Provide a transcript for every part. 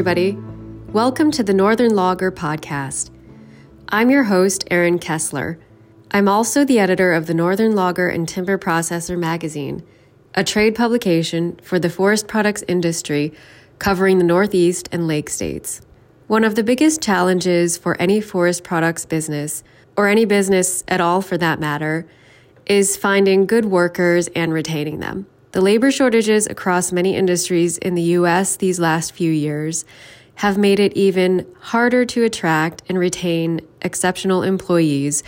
everybody. Welcome to the Northern Logger podcast. I'm your host, Erin Kessler. I'm also the editor of the Northern Logger and Timber Processor magazine, a trade publication for the forest products industry covering the Northeast and Lake states. One of the biggest challenges for any forest products business, or any business at all for that matter, is finding good workers and retaining them. The labor shortages across many industries in the U.S. these last few years have made it even harder to attract and retain exceptional employees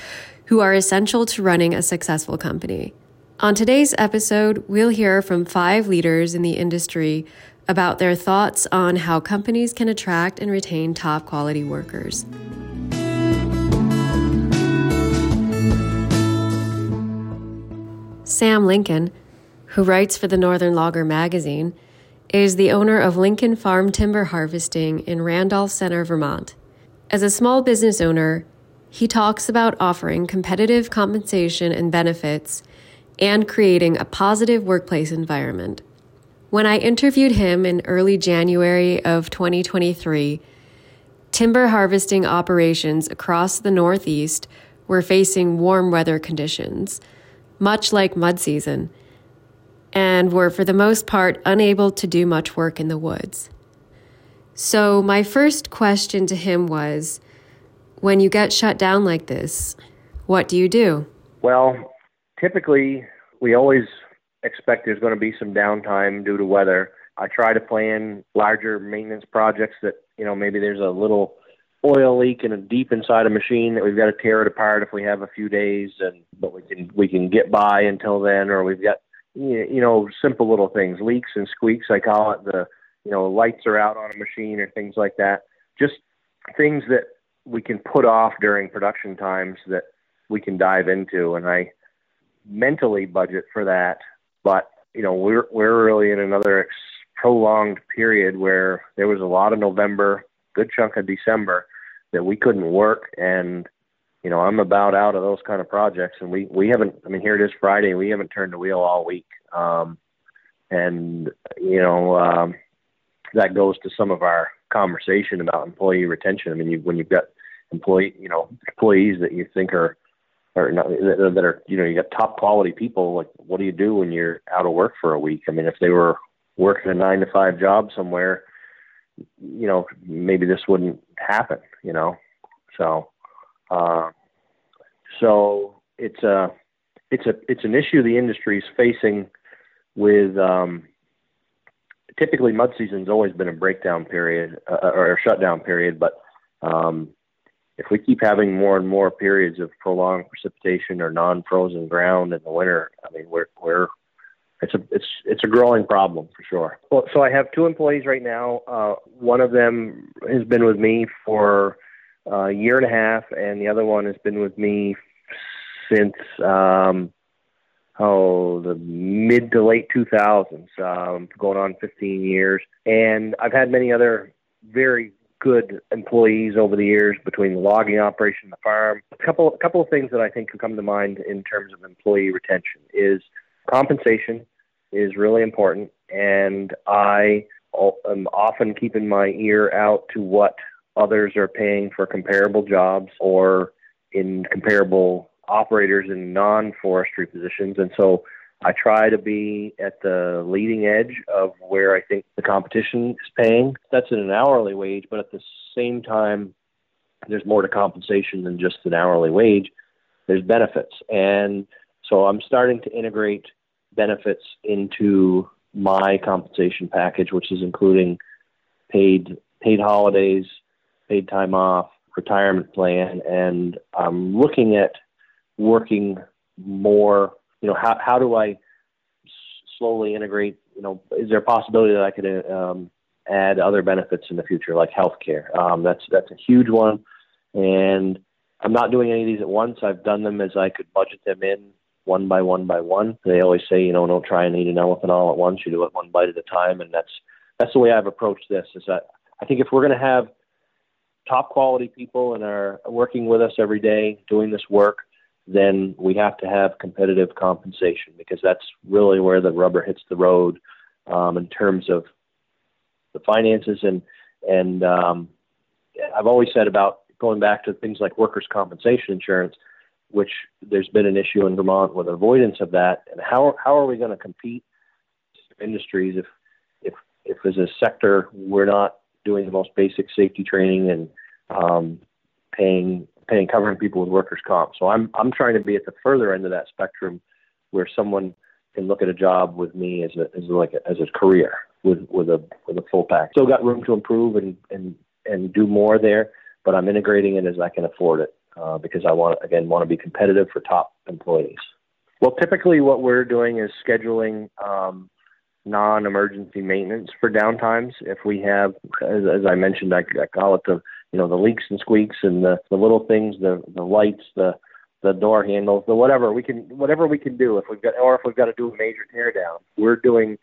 who are essential to running a successful company. On today's episode, we'll hear from five leaders in the industry about their thoughts on how companies can attract and retain top quality workers. Sam Lincoln, who writes for the Northern Logger magazine, is the owner of Lincoln Farm Timber Harvesting in Randolph Center, Vermont. As a small business owner, he talks about offering competitive compensation and benefits and creating a positive workplace environment. When I interviewed him in early January of 2023, timber harvesting operations across the Northeast were facing warm weather conditions, much like mud season and were for the most part unable to do much work in the woods. So, my first question to him was when you get shut down like this, what do you do? Well, typically, we always expect there's going to be some downtime due to weather. I try to plan larger maintenance projects that, you know, maybe there's a little oil leak in a deep inside a machine that we've got to tear it apart if we have a few days and but we can we can get by until then or we've got you know, simple little things, leaks and squeaks. I call it the, you know, lights are out on a machine or things like that. Just things that we can put off during production times that we can dive into. And I mentally budget for that. But, you know, we're, we're really in another prolonged period where there was a lot of November, good chunk of December that we couldn't work. And you know, I'm about out of those kind of projects, and we we haven't. I mean, here it is Friday. We haven't turned the wheel all week, um, and you know, um, that goes to some of our conversation about employee retention. I mean, you, when you've got employee, you know, employees that you think are or not, that are you know you got top quality people. Like, what do you do when you're out of work for a week? I mean, if they were working a nine to five job somewhere, you know, maybe this wouldn't happen. You know, so uh, so it's a it's a it's an issue the industry is facing with um, typically mud season's always been a breakdown period uh, or a shutdown period, but um, if we keep having more and more periods of prolonged precipitation or non-frozen ground in the winter, I mean we're we're it's a it's it's a growing problem for sure. Well, so I have two employees right now. Uh, one of them has been with me for a year and a half, and the other one has been with me since um, oh the mid to late 2000s, um, going on 15 years. And I've had many other very good employees over the years between the logging operation, and the farm. A couple a couple of things that I think can come to mind in terms of employee retention is compensation is really important, and I am often keeping my ear out to what Others are paying for comparable jobs or in comparable operators in non forestry positions. And so I try to be at the leading edge of where I think the competition is paying. That's at an hourly wage, but at the same time, there's more to compensation than just an hourly wage. There's benefits. And so I'm starting to integrate benefits into my compensation package, which is including paid paid holidays, paid time off, retirement plan, and I'm looking at working more. You know, how how do I s- slowly integrate? You know, is there a possibility that I could um, add other benefits in the future, like healthcare? Um, that's that's a huge one, and I'm not doing any of these at once. I've done them as I could budget them in one by one by one. They always say, you know, don't try and eat an elephant all at once. You do it one bite at a time, and that's that's the way I've approached this. Is that I think if we're going to have top quality people and are working with us every day doing this work, then we have to have competitive compensation because that's really where the rubber hits the road um, in terms of the finances and And um, I've always said about going back to things like workers' compensation insurance, which there's been an issue in Vermont with avoidance of that. And how how are we going to compete industries if if if as a sector we're not doing the most basic safety training and um, paying paying covering people with workers comp. So I'm I'm trying to be at the further end of that spectrum where someone can look at a job with me as a as like a, as a career with with a with a full pack. Still got room to improve and and and do more there, but I'm integrating it as I can afford it uh, because I want again want to be competitive for top employees. Well, typically what we're doing is scheduling um, non-emergency maintenance for downtimes. If we have, as, as I mentioned, I, I call it the you know the leaks and squeaks and the, the little things, the the lights, the the door handles, the whatever we can whatever we can do. If we've got or if we've got to do a major tear down, we're doing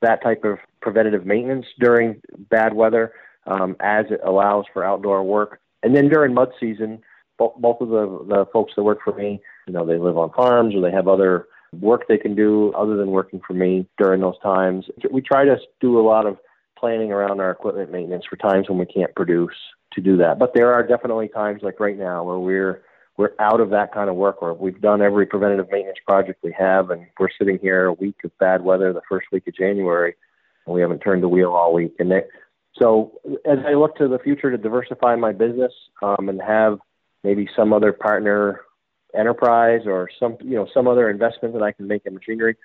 that type of preventative maintenance during bad weather um, as it allows for outdoor work. And then during mud season, both of the, the folks that work for me, you know, they live on farms or they have other work they can do other than working for me during those times. We try to do a lot of planning around our equipment maintenance for times when we can't produce to do that. But there are definitely times like right now where we're we're out of that kind of work where we've done every preventative maintenance project we have and we're sitting here a week of bad weather the first week of January and we haven't turned the wheel all week. And they, so as I look to the future to diversify my business um, and have maybe some other partner enterprise or some you know some other investment that I can make in machinery.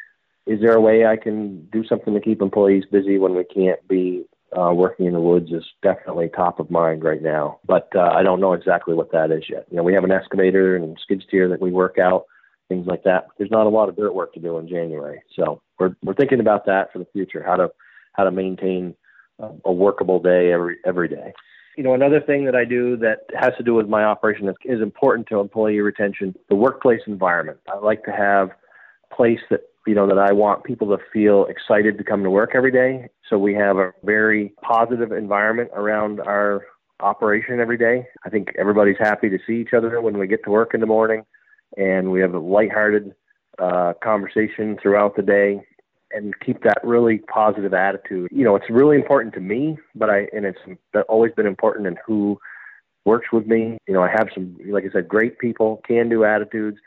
Is there a way I can do something to keep employees busy when we can't be uh, working in the woods? Is definitely top of mind right now, but uh, I don't know exactly what that is yet. You know, we have an excavator and skid steer that we work out, things like that. There's not a lot of dirt work to do in January, so we're we're thinking about that for the future. How to how to maintain a workable day every every day you know, another thing that I do that has to do with my operation is, is important to employee retention, the workplace environment. I like to have a place that, you know, that I want people to feel excited to come to work every day. So we have a very positive environment around our operation every day. I think everybody's happy to see each other when we get to work in the morning and we have a lighthearted uh, conversation throughout the day and keep that really positive attitude. You know, it's really important to me, but I and it's always been important in who works with me. You know, I have some, like I said, great people, can do attitudes,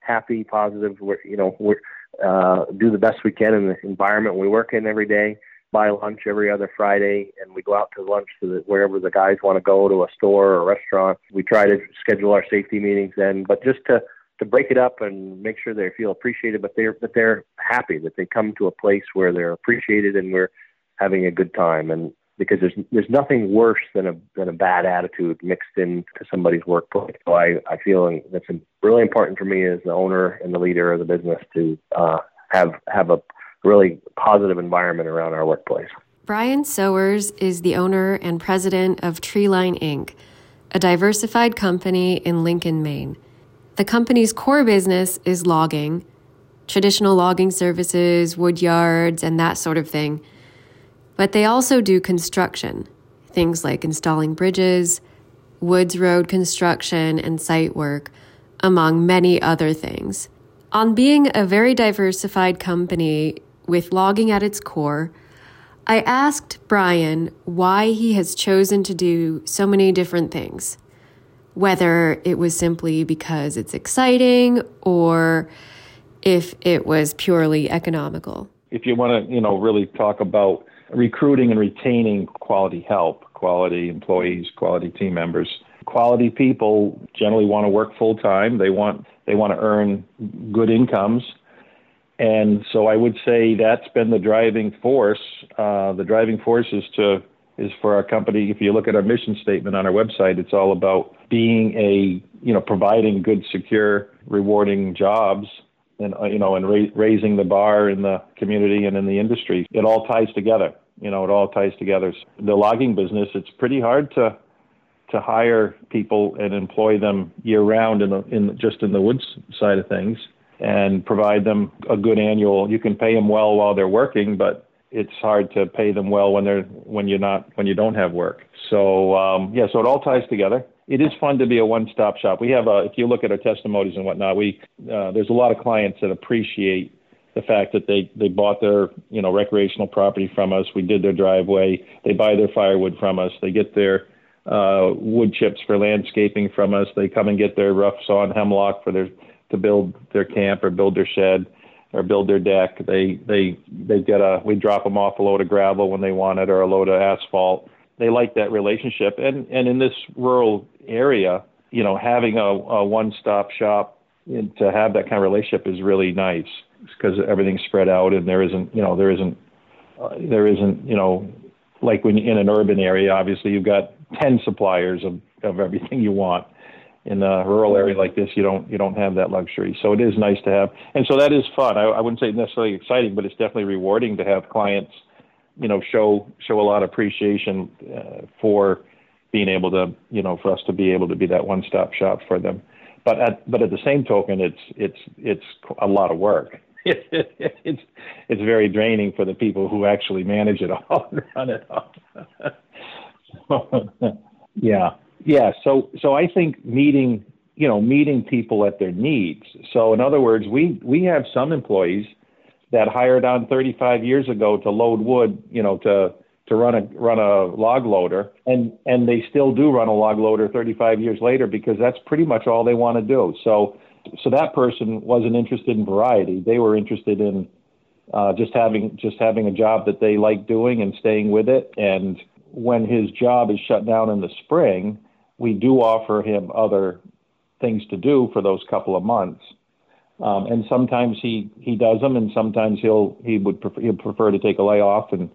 happy, positive. We're, you know, we uh, do the best we can in the environment we work in every day. Buy lunch every other Friday, and we go out to lunch to the, wherever the guys want to go to a store or a restaurant. We try to schedule our safety meetings then, but just to to break it up and make sure they feel appreciated, but they're but they're happy that they come to a place where they're appreciated and we're having a good time. And because there's there's nothing worse than a than a bad attitude mixed into somebody's workplace. So I I feel that's really important for me as the owner and the leader of the business to uh, have have a really positive environment around our workplace. Brian Souers is the owner and president of Treeline Inc., a diversified company in Lincoln, Maine. The company's core business is logging, traditional logging services, wood yards, and that sort of thing. But they also do construction, things like installing bridges, woods road construction, and site work, among many other things. On being a very diversified company with logging at its core, I asked Brian why he has chosen to do so many different things whether it was simply because it's exciting or if it was purely economical. If you want to, you know, really talk about recruiting and retaining quality help, quality employees, quality team members, quality people generally want to work full time. They want they want to earn good incomes. And so I would say that's been the driving force. Uh, the driving force is to is for our company. If you look at our mission statement on our website, it's all about being a you know providing good, secure, rewarding jobs, and uh, you know and ra- raising the bar in the community and in the industry. It all ties together. You know, it all ties together. The logging business, it's pretty hard to to hire people and employ them year round in the in just in the woods side of things and provide them a good annual. You can pay them well while they're working, but it's hard to pay them well when they're when you're not when you don't have work. So um, yeah, so it all ties together. It is fun to be a one-stop shop. We have a if you look at our testimonies and whatnot, we uh, there's a lot of clients that appreciate the fact that they they bought their you know recreational property from us. We did their driveway. They buy their firewood from us. They get their uh, wood chips for landscaping from us. They come and get their rough sawn hemlock for their to build their camp or build their shed or build their deck. They they they get a we drop them off a load of gravel when they want it or a load of asphalt. They like that relationship. And and in this rural area, you know, having a, a one-stop shop to have that kind of relationship is really nice because everything's spread out and there isn't you know there isn't uh, there isn't you know like when in an urban area obviously you've got 10 suppliers of, of everything you want. In a rural area like this you don't you don't have that luxury. So it is nice to have and so that is fun. I, I wouldn't say necessarily exciting but it's definitely rewarding to have clients you know show show a lot of appreciation uh, for being able to you know for us to be able to be that one stop shop for them but at but at the same token it's it's it's a lot of work it's it's very draining for the people who actually manage it all and run it all. yeah, yeah. So so I think meeting you know meeting people at their needs. So in other words, we we have some employees that hired on 35 years ago to load wood, you know, to to run a run a log loader, and and they still do run a log loader 35 years later because that's pretty much all they want to do. So so that person wasn't interested in variety. They were interested in uh, just having just having a job that they like doing and staying with it. And when his job is shut down in the spring, we do offer him other things to do for those couple of months. Um, and sometimes he, he does them, and sometimes he'll he would prefer, he'd prefer to take a layoff and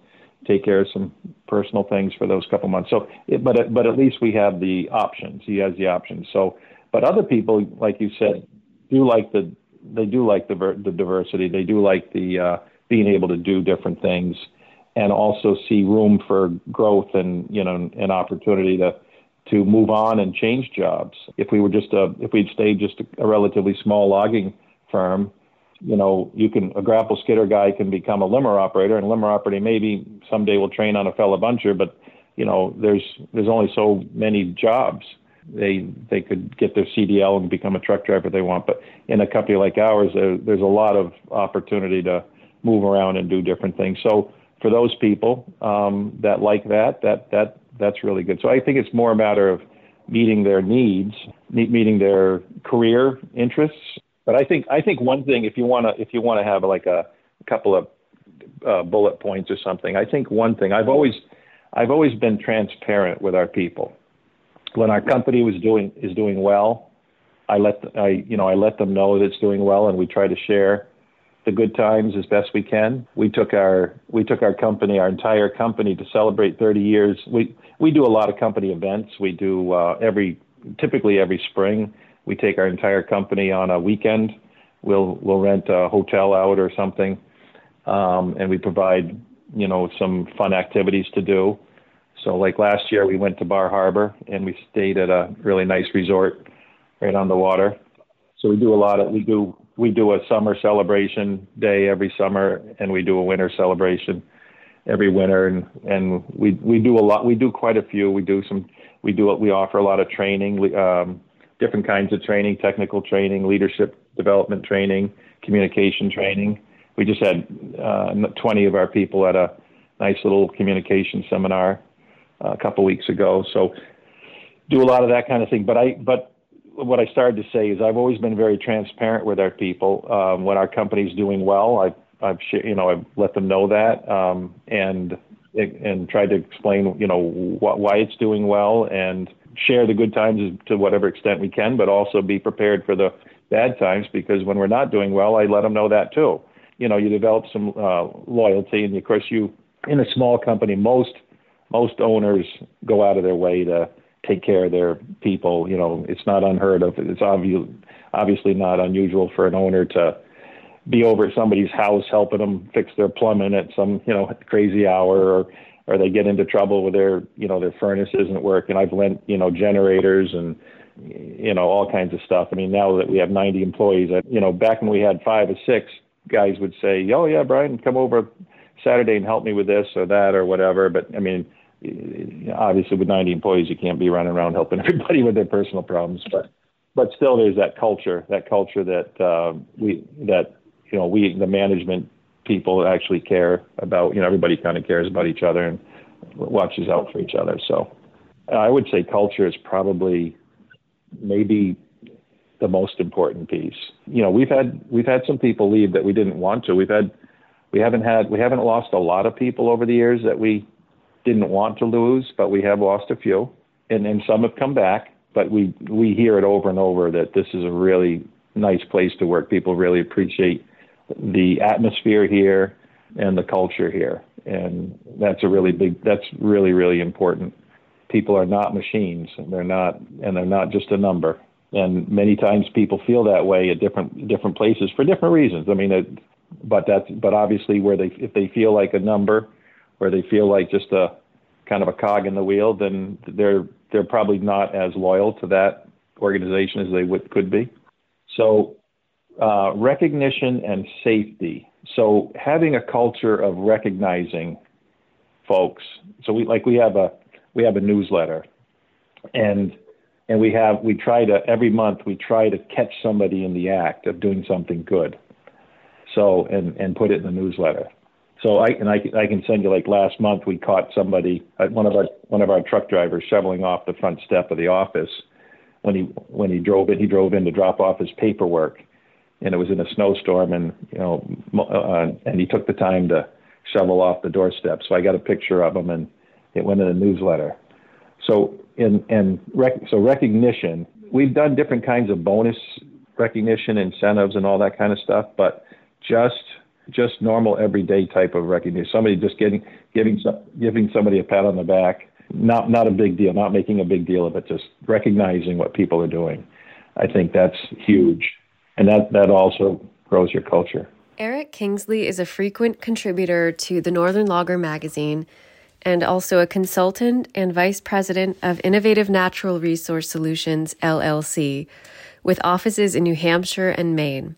take care of some personal things for those couple months. So, it, but but at least we have the options. He has the options. So, but other people, like you said, do like the they do like the the diversity. They do like the uh, being able to do different things, and also see room for growth and you know an opportunity to to move on and change jobs. If we were just a if we'd stayed just a, a relatively small logging firm, you know, you can a grapple skidder guy can become a limber operator, and limber operator maybe someday will train on a feller buncher, but you know, there's there's only so many jobs they they could get their CDL and become a truck driver if they want. But in a company like ours, there, there's a lot of opportunity to move around and do different things. So for those people um, that like that, that that that's really good. So I think it's more a matter of meeting their needs, meeting their career interests. But I think I think one thing, if you want to if you want to have like a, a couple of uh, bullet points or something, I think one thing I've always I've always been transparent with our people when our company was doing is doing well, I let I you know I let them know that it's doing well, and we try to share the good times as best we can. We took our we took our company, our entire company, to celebrate 30 years. We we do a lot of company events. We do uh, every typically every spring. We take our entire company on a weekend. We'll we'll rent a hotel out or something, um, and we provide you know some fun activities to do. So like last year, we went to Bar Harbor and we stayed at a really nice resort right on the water. So we do a lot of we do we do a summer celebration day every summer, and we do a winter celebration every winter, and and we we do a lot. We do quite a few. We do some. We do we offer a lot of training, um, different kinds of training, technical training, leadership development training, communication training. We just had uh, 20 of our people at a nice little communication seminar a couple weeks ago. So do a lot of that kind of thing. But I but what I started to say is I've always been very transparent with our people. Um, when our company's doing well, I've I've you know I've let them know that um, and and tried to explain you know wh- why it's doing well and share the good times to whatever extent we can, but also be prepared for the bad times because when we're not doing well, I let them know that too. You know, you develop some uh, loyalty, and of course, you in a small company, most most owners go out of their way to take care of their people. You know, it's not unheard of. It's obvious, obviously not unusual for an owner to be over at somebody's house helping them fix their plumbing at some you know crazy hour or or they get into trouble with their you know their furnace isn't working. I've lent you know generators and you know all kinds of stuff. I mean now that we have 90 employees, you know back when we had five or six, guys would say, "Oh yeah, Brian, come over Saturday and help me with this or that or whatever." But I mean obviously with 90 employees, you can't be running around helping everybody with their personal problems. But but still, there's that culture, that culture that uh, we that you know, we the management people actually care about, you know, everybody kind of cares about each other and watches out for each other. So I would say culture is probably maybe the most important piece. You know, we've had we've had some people leave that we didn't want to. We've had we haven't had we haven't lost a lot of people over the years that we didn't want to lose, but we have lost a few, and and some have come back. But we we hear it over and over that this is a really nice place to work. People really appreciate the atmosphere here and the culture here, and that's a really big. That's really really important. People are not machines, and they're not and they're not just a number. And many times people feel that way at different different places for different reasons. I mean, it, but that's but obviously where they if they feel like a number, or they feel like just a kind of a cog in the wheel, then they're they're probably not as loyal to that organization as they would could be. So uh, recognition and safety. So having a culture of recognizing folks. So we like we have a we have a newsletter, and and we have we try to every month we try to catch somebody in the act of doing something good. So and and put it in the newsletter. So I and I, I can send you like last month we caught somebody uh, one of our one of our truck drivers shoveling off the front step of the office when he when he drove in he drove in to drop off his paperwork and it was in a snowstorm and you know uh, and he took the time to shovel off the doorstep so I got a picture of him and it went in a newsletter so in and rec- so recognition we've done different kinds of bonus recognition incentives and all that kind of stuff but just just normal everyday type of recognition. Somebody just getting giving giving somebody a pat on the back, not not a big deal, not making a big deal of it, just recognizing what people are doing. I think that's huge, and that that also grows your culture. Eric Kingsley is a frequent contributor to the Northern Logger magazine and also a consultant and vice president of Innovative Natural Resource Solutions LLC with offices in New Hampshire and Maine.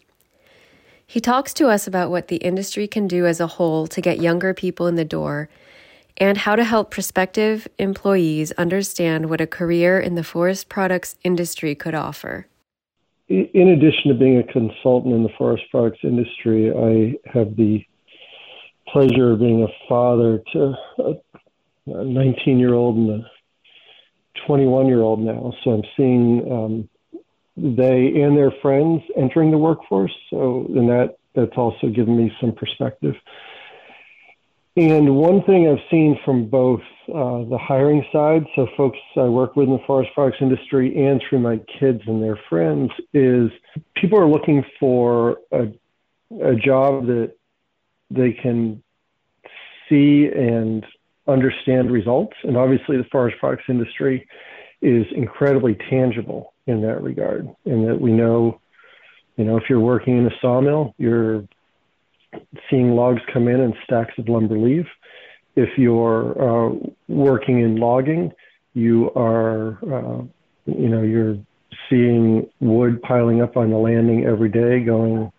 He talks to us about what the industry can do as a whole to get younger people in the door and how to help prospective employees understand what a career in the forest products industry could offer. In addition to being a consultant in the forest products industry, I have the pleasure of being a father to a 19 year old and a 21 year old now. So I'm seeing um, they and their friends entering the workforce. So, and that that's also given me some perspective. And one thing I've seen from both uh, the hiring side, so folks I work with in the forest products industry, and through my kids and their friends, is people are looking for a, a job that they can see and understand results. And obviously, the forest products industry is incredibly tangible in that regard, in that we know, you know, if you're working in a sawmill, you're seeing logs come in and stacks of lumber leave. If you're uh, working in logging, you are, uh, you know, you're seeing wood piling up on the landing every day, going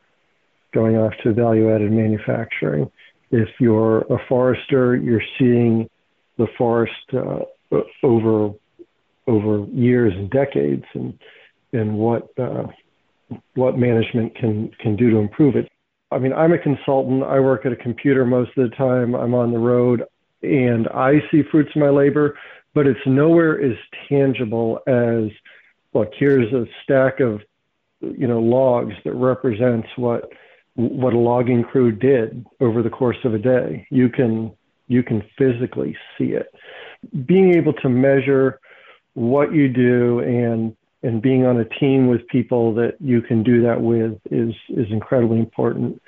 going off to value-added manufacturing. If you're a forester, you're seeing the forest uh, over over years and decades, and and what uh, what management can can do to improve it. I mean, I'm a consultant. I work at a computer most of the time. I'm on the road, and I see fruits of my labor, but it's nowhere as tangible as look. Here's a stack of you know logs that represents what what a logging crew did over the course of a day. You can you can physically see it. Being able to measure what you do and and being on a team with people that you can do that with is is incredibly important.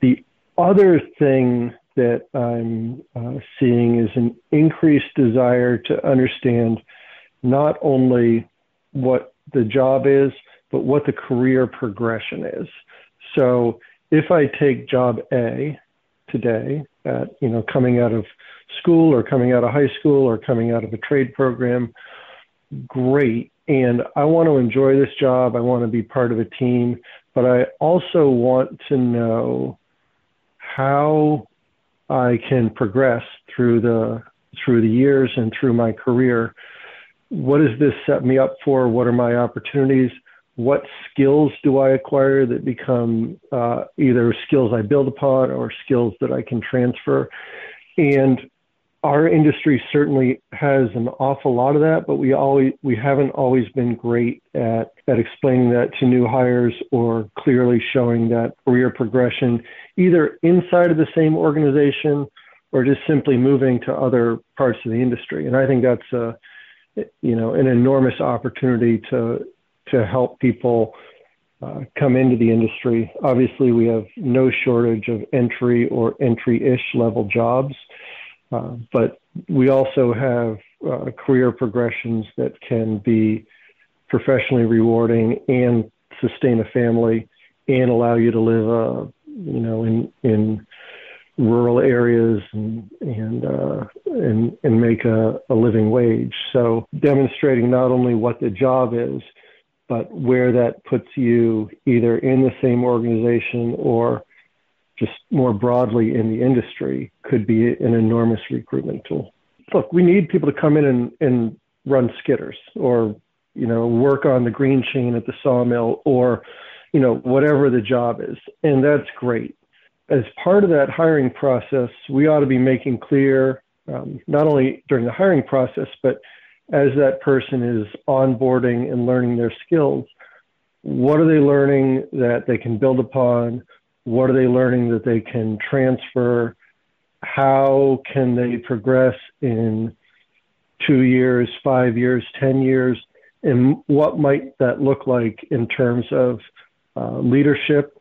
The other thing that I'm uh, seeing is an increased desire to understand not only what the job is, but what the career progression is. So if I take job A today, at you know coming out of school or coming out of high school or coming out of a trade program, great. And I want to enjoy this job. I want to be part of a team, but I also want to know how I can progress through the through the years and through my career. What does this set me up for? What are my opportunities? what skills do I acquire that become uh, either skills I build upon or skills that I can transfer. And our industry certainly has an awful lot of that, but we always we haven't always been great at at explaining that to new hires or clearly showing that career progression either inside of the same organization or just simply moving to other parts of the industry. And I think that's a you know an enormous opportunity to to help people uh, come into the industry. Obviously, we have no shortage of entry or entry-ish level jobs, uh, but we also have uh, career progressions that can be professionally rewarding and sustain a family and allow you to live, uh, you know, in in rural areas and and uh, and and make a, a living wage. So demonstrating not only what the job is, but where that puts you either in the same organization or just more broadly in the industry could be an enormous recruitment tool. Look, we need people to come in and, and run skidders or, you know, work on the green chain at the sawmill or, you know, whatever the job is. And that's great. As part of that hiring process, we ought to be making clear, um, not only during the hiring process, but as that person is onboarding and learning their skills, what are they learning that they can build upon? What are they learning that they can transfer? How can they progress in two years, five years, 10 years? And what might that look like in terms of uh, leadership,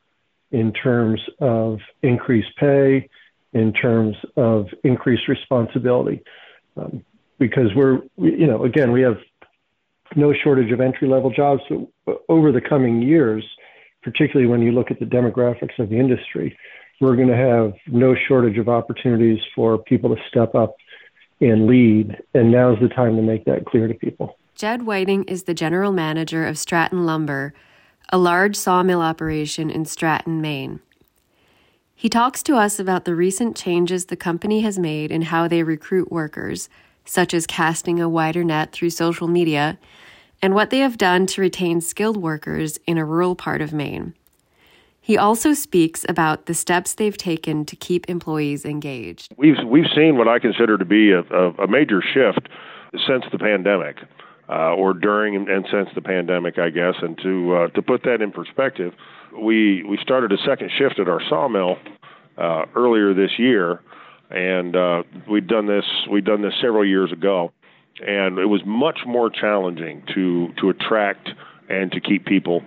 in terms of increased pay, in terms of increased responsibility? Um, because we're, you know, again, we have no shortage of entry level jobs. So over the coming years, particularly when you look at the demographics of the industry, we're going to have no shortage of opportunities for people to step up and lead. And now's the time to make that clear to people. Jed Whiting is the general manager of Stratton Lumber, a large sawmill operation in Stratton, Maine. He talks to us about the recent changes the company has made in how they recruit workers such as casting a wider net through social media, and what they have done to retain skilled workers in a rural part of Maine. He also speaks about the steps they've taken to keep employees engaged. We've we've seen what I consider to be a, a, a major shift since the pandemic, uh, or during and, since the pandemic, I guess. And to uh, to put that in perspective, we we started a second shift at our sawmill uh, earlier this year, and uh, we'd done this we'd done this several years ago, and it was much more challenging to to attract and to keep people.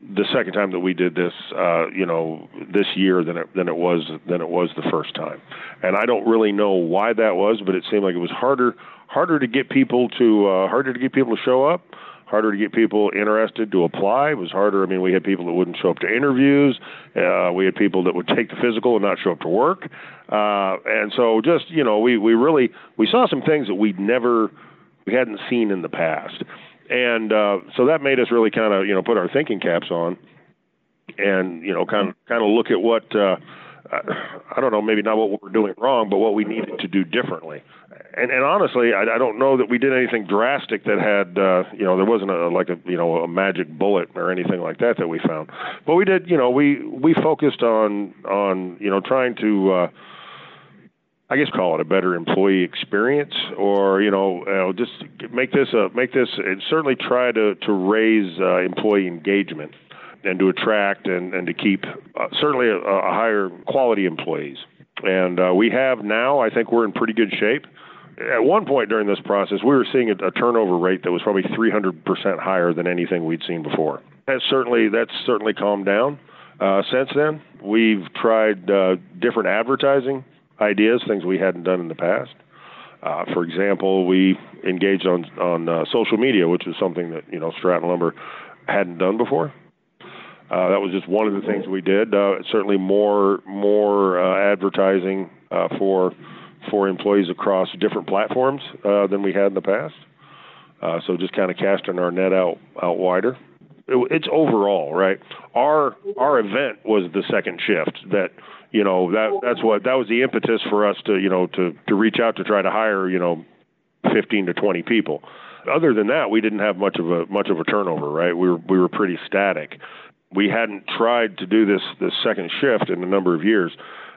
The second time that we did this, uh, you know, this year than it than it was than it was the first time, and I don't really know why that was, but it seemed like it was harder harder to get people to uh, harder to get people to show up harder to get people interested to apply. It was harder. I mean, we had people that wouldn't show up to interviews. Uh, we had people that would take the physical and not show up to work. Uh, and so, just you know, we we really we saw some things that we'd never we hadn't seen in the past, and uh, so that made us really kind of you know put our thinking caps on, and you know kind of kind of look at what. Uh, I don't know, maybe not what we're doing wrong, but what we needed to do differently. And, and honestly, I, I don't know that we did anything drastic that had, uh, you know, there wasn't a like a you know a magic bullet or anything like that that we found. But we did, you know, we we focused on on you know trying to. Uh, I guess call it a better employee experience, or you know, uh, just make this a make this and certainly try to to raise uh, employee engagement and to attract and, and to keep uh, certainly a, a, higher quality employees. And uh, we have now, I think we're in pretty good shape. At one point during this process, we were seeing a, a turnover rate that was probably 300% higher than anything we'd seen before. That's certainly that's certainly calmed down. Uh, since then, we've tried uh, different advertising ideas, things we hadn't done in the past. Uh, for example, we engaged on on uh, social media, which is something that you know Stratton Lumber hadn't done before. Uh, that was just one of the things we did. Uh, certainly more more uh, advertising uh, for for employees across different platforms than we had in the past. So just kind of casting our net out out wider. It, it's overall right. Our our event was the second shift that you know that that's what that was the impetus for us to you know to to reach out to try to hire you know 15 to 20 people. other than that, we didn't have much of a much of a turnover. Right, we were we were pretty static. We hadn't tried to do this this second shift in a number of years.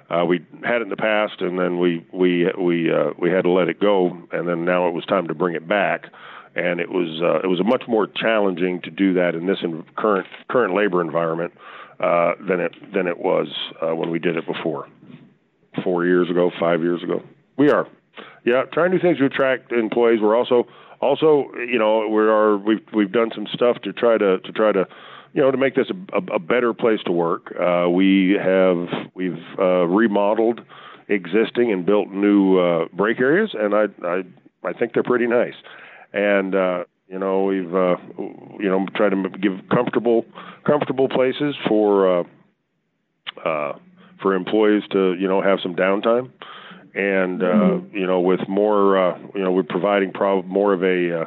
Uh, we had it in the past, and then we we we uh, we had to let it go, and then now it was time to bring it back. And it was uh, it was much more challenging to do that in this in current current labor environment uh, than it than it was uh, when we did it before, four years ago, five years ago. We are, yeah, trying new things to attract employees. We're also also you know we are we've we've done some stuff to try to to try to you know, to make this a, a, a better place to work. Uh, we have we've uh, remodeled existing and built new uh, break areas, and I I I think they're pretty nice. And uh, you know, we've uh, you know tried to give comfortable comfortable places for uh, uh, for employees to you know have some downtime. And uh, mm-hmm. you know, with more, uh, you know, we're providing prob- more of a uh,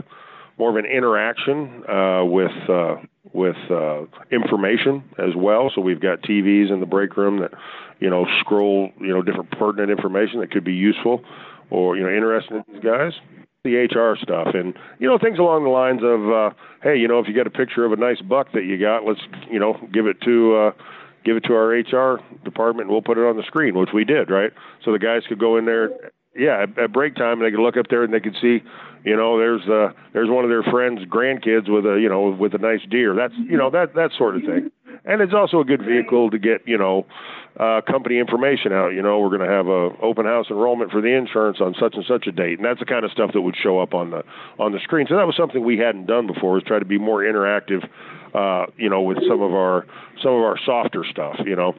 more of an interaction uh, with uh, with uh, information as well. So we've got TVs in the break room that you know scroll you know different pertinent information that could be useful or you know interesting to these guys. The HR stuff. And you know things along the lines of uh, hey you know if you got a picture of a nice buck that you got let's you know give it to uh, give it to our HR department and we'll put it on the screen which we did right? So the guys could go in there yeah at, at break time and they could look up there and they could see you know there's uh there's one of their friends grandkids with a you know with a nice deer. That's you know that that sort of thing and it's also a good vehicle to get you know uh company information out. You know we're going to have a open house enrollment for the insurance on such and such a date. And that's the kind of stuff that would show up on the on the screen. So that was something we hadn't done before is try to be more interactive uh you know with some of our some of our softer stuff you know.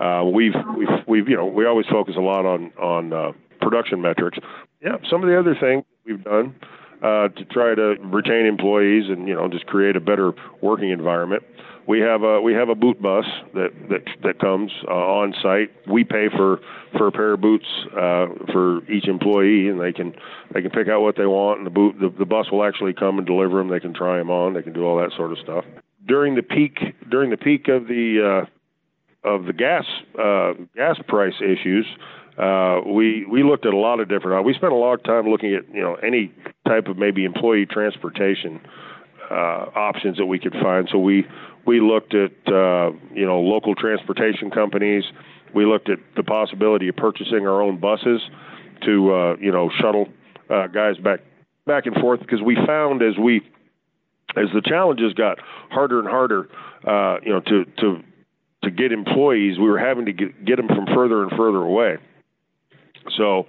Uh we've we've we've you know we always focus a lot on on uh production metrics. Yeah some of the other things we've done uh, to try to retain employees and you know just create a better working environment. We have a we have a boot bus that that that comes uh, on site. We pay for for a pair of boots uh, for each employee, and they can they can pick out what they want, and the boot the, the bus will actually come and deliver them. They can try them on. They can do all that sort of stuff. During the peak during the peak of the uh, of the gas uh, gas price issues, uh, we we looked at a lot of different. Uh, we spent a lot of time looking at you know any type of maybe employee transportation uh, options that we could find. So we we looked at uh, you know local transportation companies. We looked at the possibility of purchasing our own buses to uh, you know shuttle uh, guys back back and forth because we found as we as the challenges got harder and harder, uh, you know, to to to get employees, we were having to get get them from further and further away. So,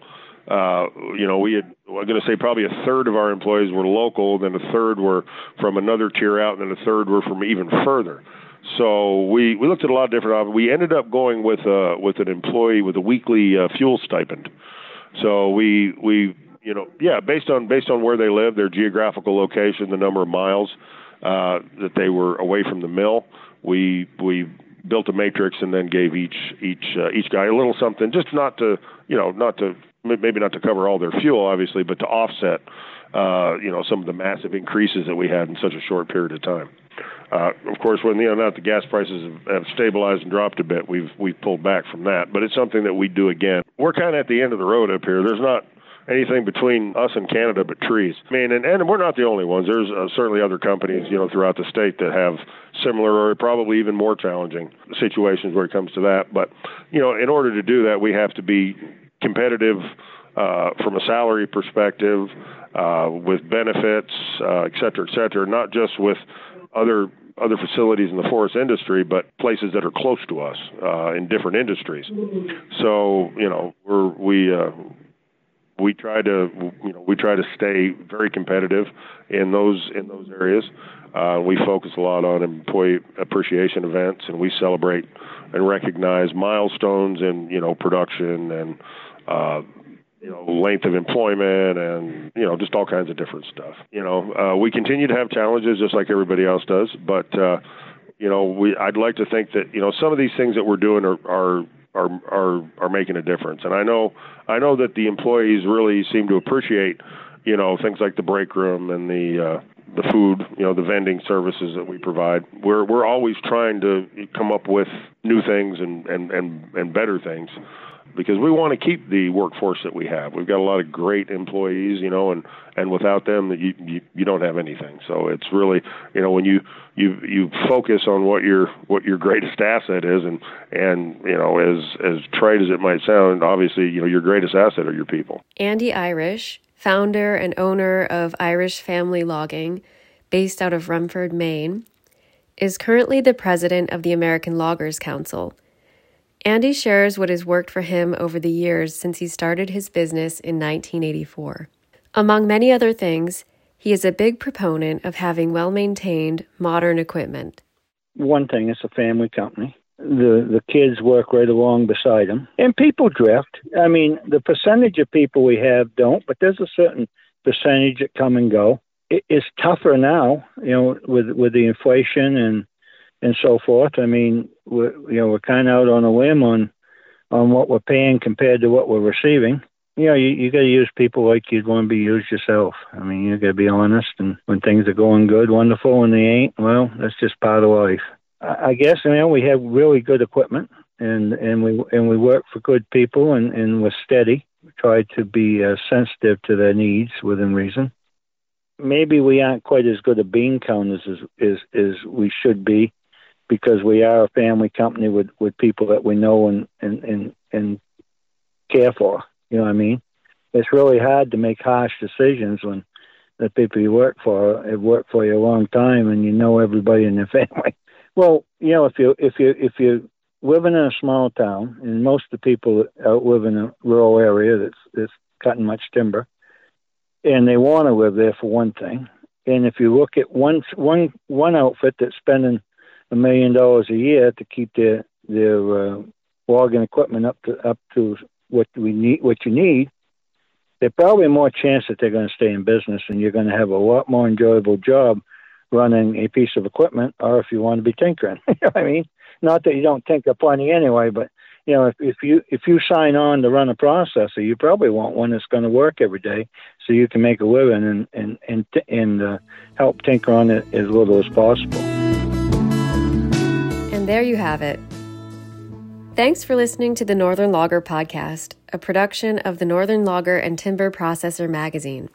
uh, you know, we had, I'm going to say probably a third of our employees were local, then a third were from another tier out, and then a third were from even further. So we, we looked at a lot of different options. We ended up going with uh, with an employee with a weekly uh, fuel stipend. So we we you know yeah based on based on where they live, their geographical location, the number of miles uh, that they were away from the mill, we we built a matrix and then gave each each uh, each guy a little something, just not to you know not to maybe not to cover all their fuel, obviously, but to offset uh, you know some of the massive increases that we had in such a short period of time. Uh, of course, when you know now the gas prices have, have stabilized and dropped a bit, we've we've pulled back from that. But it's something that we do again. We're kind of at the end of the road up here. There's not anything between us and Canada but trees. I mean, and, and we're not the only ones. There's uh, certainly other companies, you know, throughout the state that have similar or probably even more challenging situations where it comes to that. But, you know, in order to do that, we have to be competitive uh, from a salary perspective, uh, with benefits, uh, et cetera, et cetera, not just with other other facilities in the forest industry, but places that are close to us uh, in different industries. So you know we're we uh, we try to you know we try to stay very competitive in those in those areas. Uh, we focus a lot on employee appreciation events, and we celebrate and recognize milestones in you know production and uh, you know length of employment and you know just all kinds of different stuff. You know uh, we continue to have challenges just like everybody else does, but uh, you know we I'd like to think that you know some of these things that we're doing are, are are are are making a difference. And I know I know that the employees really seem to appreciate, you know, things like the break room and the uh, the food, you know, the vending services that we provide. We're we're always trying to come up with new things and and and, and better things because we want to keep the workforce that we have. We've got a lot of great employees, you know, and and without them, you you, you don't have anything. So it's really, you know, when you you you focus on what your what your greatest asset is, and and you know, as as trite as it might sound, obviously, you know, your greatest asset are your people. Andy Irish, founder and owner of Irish Family Logging, based out of Rumford, Maine, is currently the president of the American Loggers Council Andy shares what has worked for him over the years since he started his business in 1984. Among many other things, he is a big proponent of having well maintained, modern equipment. One thing, it's a family company. The the kids work right along beside them, and people drift. I mean, the percentage of people we have don't, but there's a certain percentage that come and go. It, it's tougher now, you know, with with the inflation and and so forth. I mean, we're, you know, we're kind of out on a limb on on what we're paying compared to what we're receiving. You know, you, you got to use people like you'd want to be used yourself. I mean, you got to be honest, and when things are going good, wonderful. When they ain't, well, that's just part of life. I, I guess you know we have really good equipment, and and we and we work for good people, and and we're steady. We try to be uh, sensitive to their needs within reason maybe we aren't quite as good at bean counters as, as as we should be because we are a family company with with people that we know and and and, and care for. You know what I mean? It's really hard to make harsh decisions when the people you work for have worked for you a long time and you know everybody in your family. Well, you know, if you if you if you living in a small town and most of the people out live in a rural area that's that's cutting much timber, and they want to live there for one thing. And if you look at one one one outfit that's spending a million dollars a year to keep their their uh, logging equipment up to up to what we need, what you need, there's probably more chance that they're going to stay in business, and you're going to have a lot more enjoyable job running a piece of equipment, or if you want to be tinkering. you know I mean? Not that you don't tinker plenty anyway, but you know, if, if you if you sign on to run a processor, you probably want one that's going to work every day, so you can make a living and and and and uh, help tinker on it as little as possible. And there you have it. Thanks for listening to the Northern Logger Podcast, a production of the Northern Logger and Timber Processor magazine.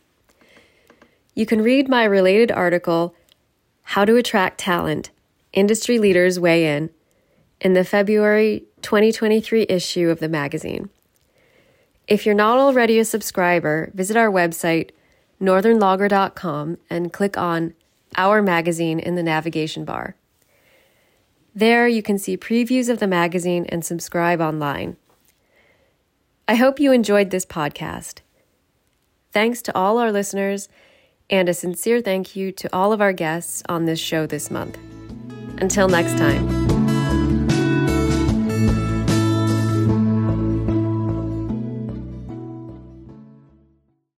You can read my related article, How to Attract Talent Industry Leaders Weigh In, in the February 2023 issue of the magazine. If you're not already a subscriber, visit our website, northernlogger.com, and click on Our Magazine in the navigation bar. There, you can see previews of the magazine and subscribe online. I hope you enjoyed this podcast. Thanks to all our listeners, and a sincere thank you to all of our guests on this show this month. Until next time.